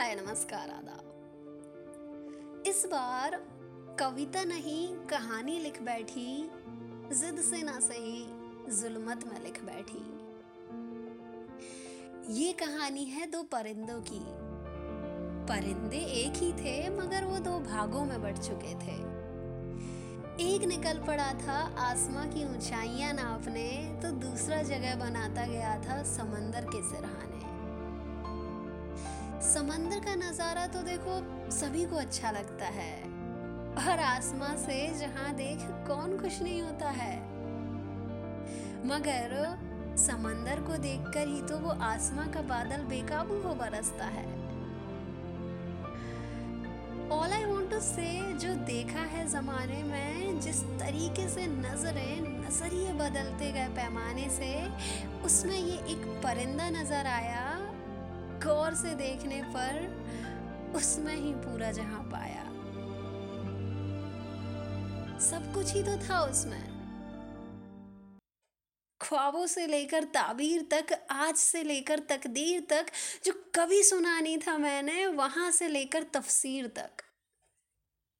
हाय, नमस्कार, आदाब। इस बार कविता नहीं, कहानी लिख बैठी, जिद से ना सही, जुल्मत में लिख बैठी। ये कहानी है दो परिंदों की। परिंदे एक ही थे, मगर वो दो भागों में बढ़ चुके थे। एक निकल पड़ा था आसमां की ऊंचाइयाँ नापने तो दूसरा जगह बनाता गया था समंदर के सिरहाने। समंदर का नज़ारा तो देखो सभी को अच्छा लगता है। और आसमां से जहाँ देख कौन खुश नहीं होता है। मगर समंदर को देखकर ही तो वो आसमां का बादल बेकाबू हो बरसता है। ऑल आई वॉन्ट टू से जो देखा है जमाने में, जिस तरीके से नज़रें नज़रिए बदलते गए पैमाने से, उसमें ये एक परिंदा नज़र आया। गौर से देखने पर उसमें ही पूरा जहाँ पाया। सब कुछ ही तो था उसमें। ख्वाबों से लेकर ताबीर तक, आज से लेकर तकदीर तक, जो कभी सुनानी था मैंने, वहाँ से लेकर तफसीर तक।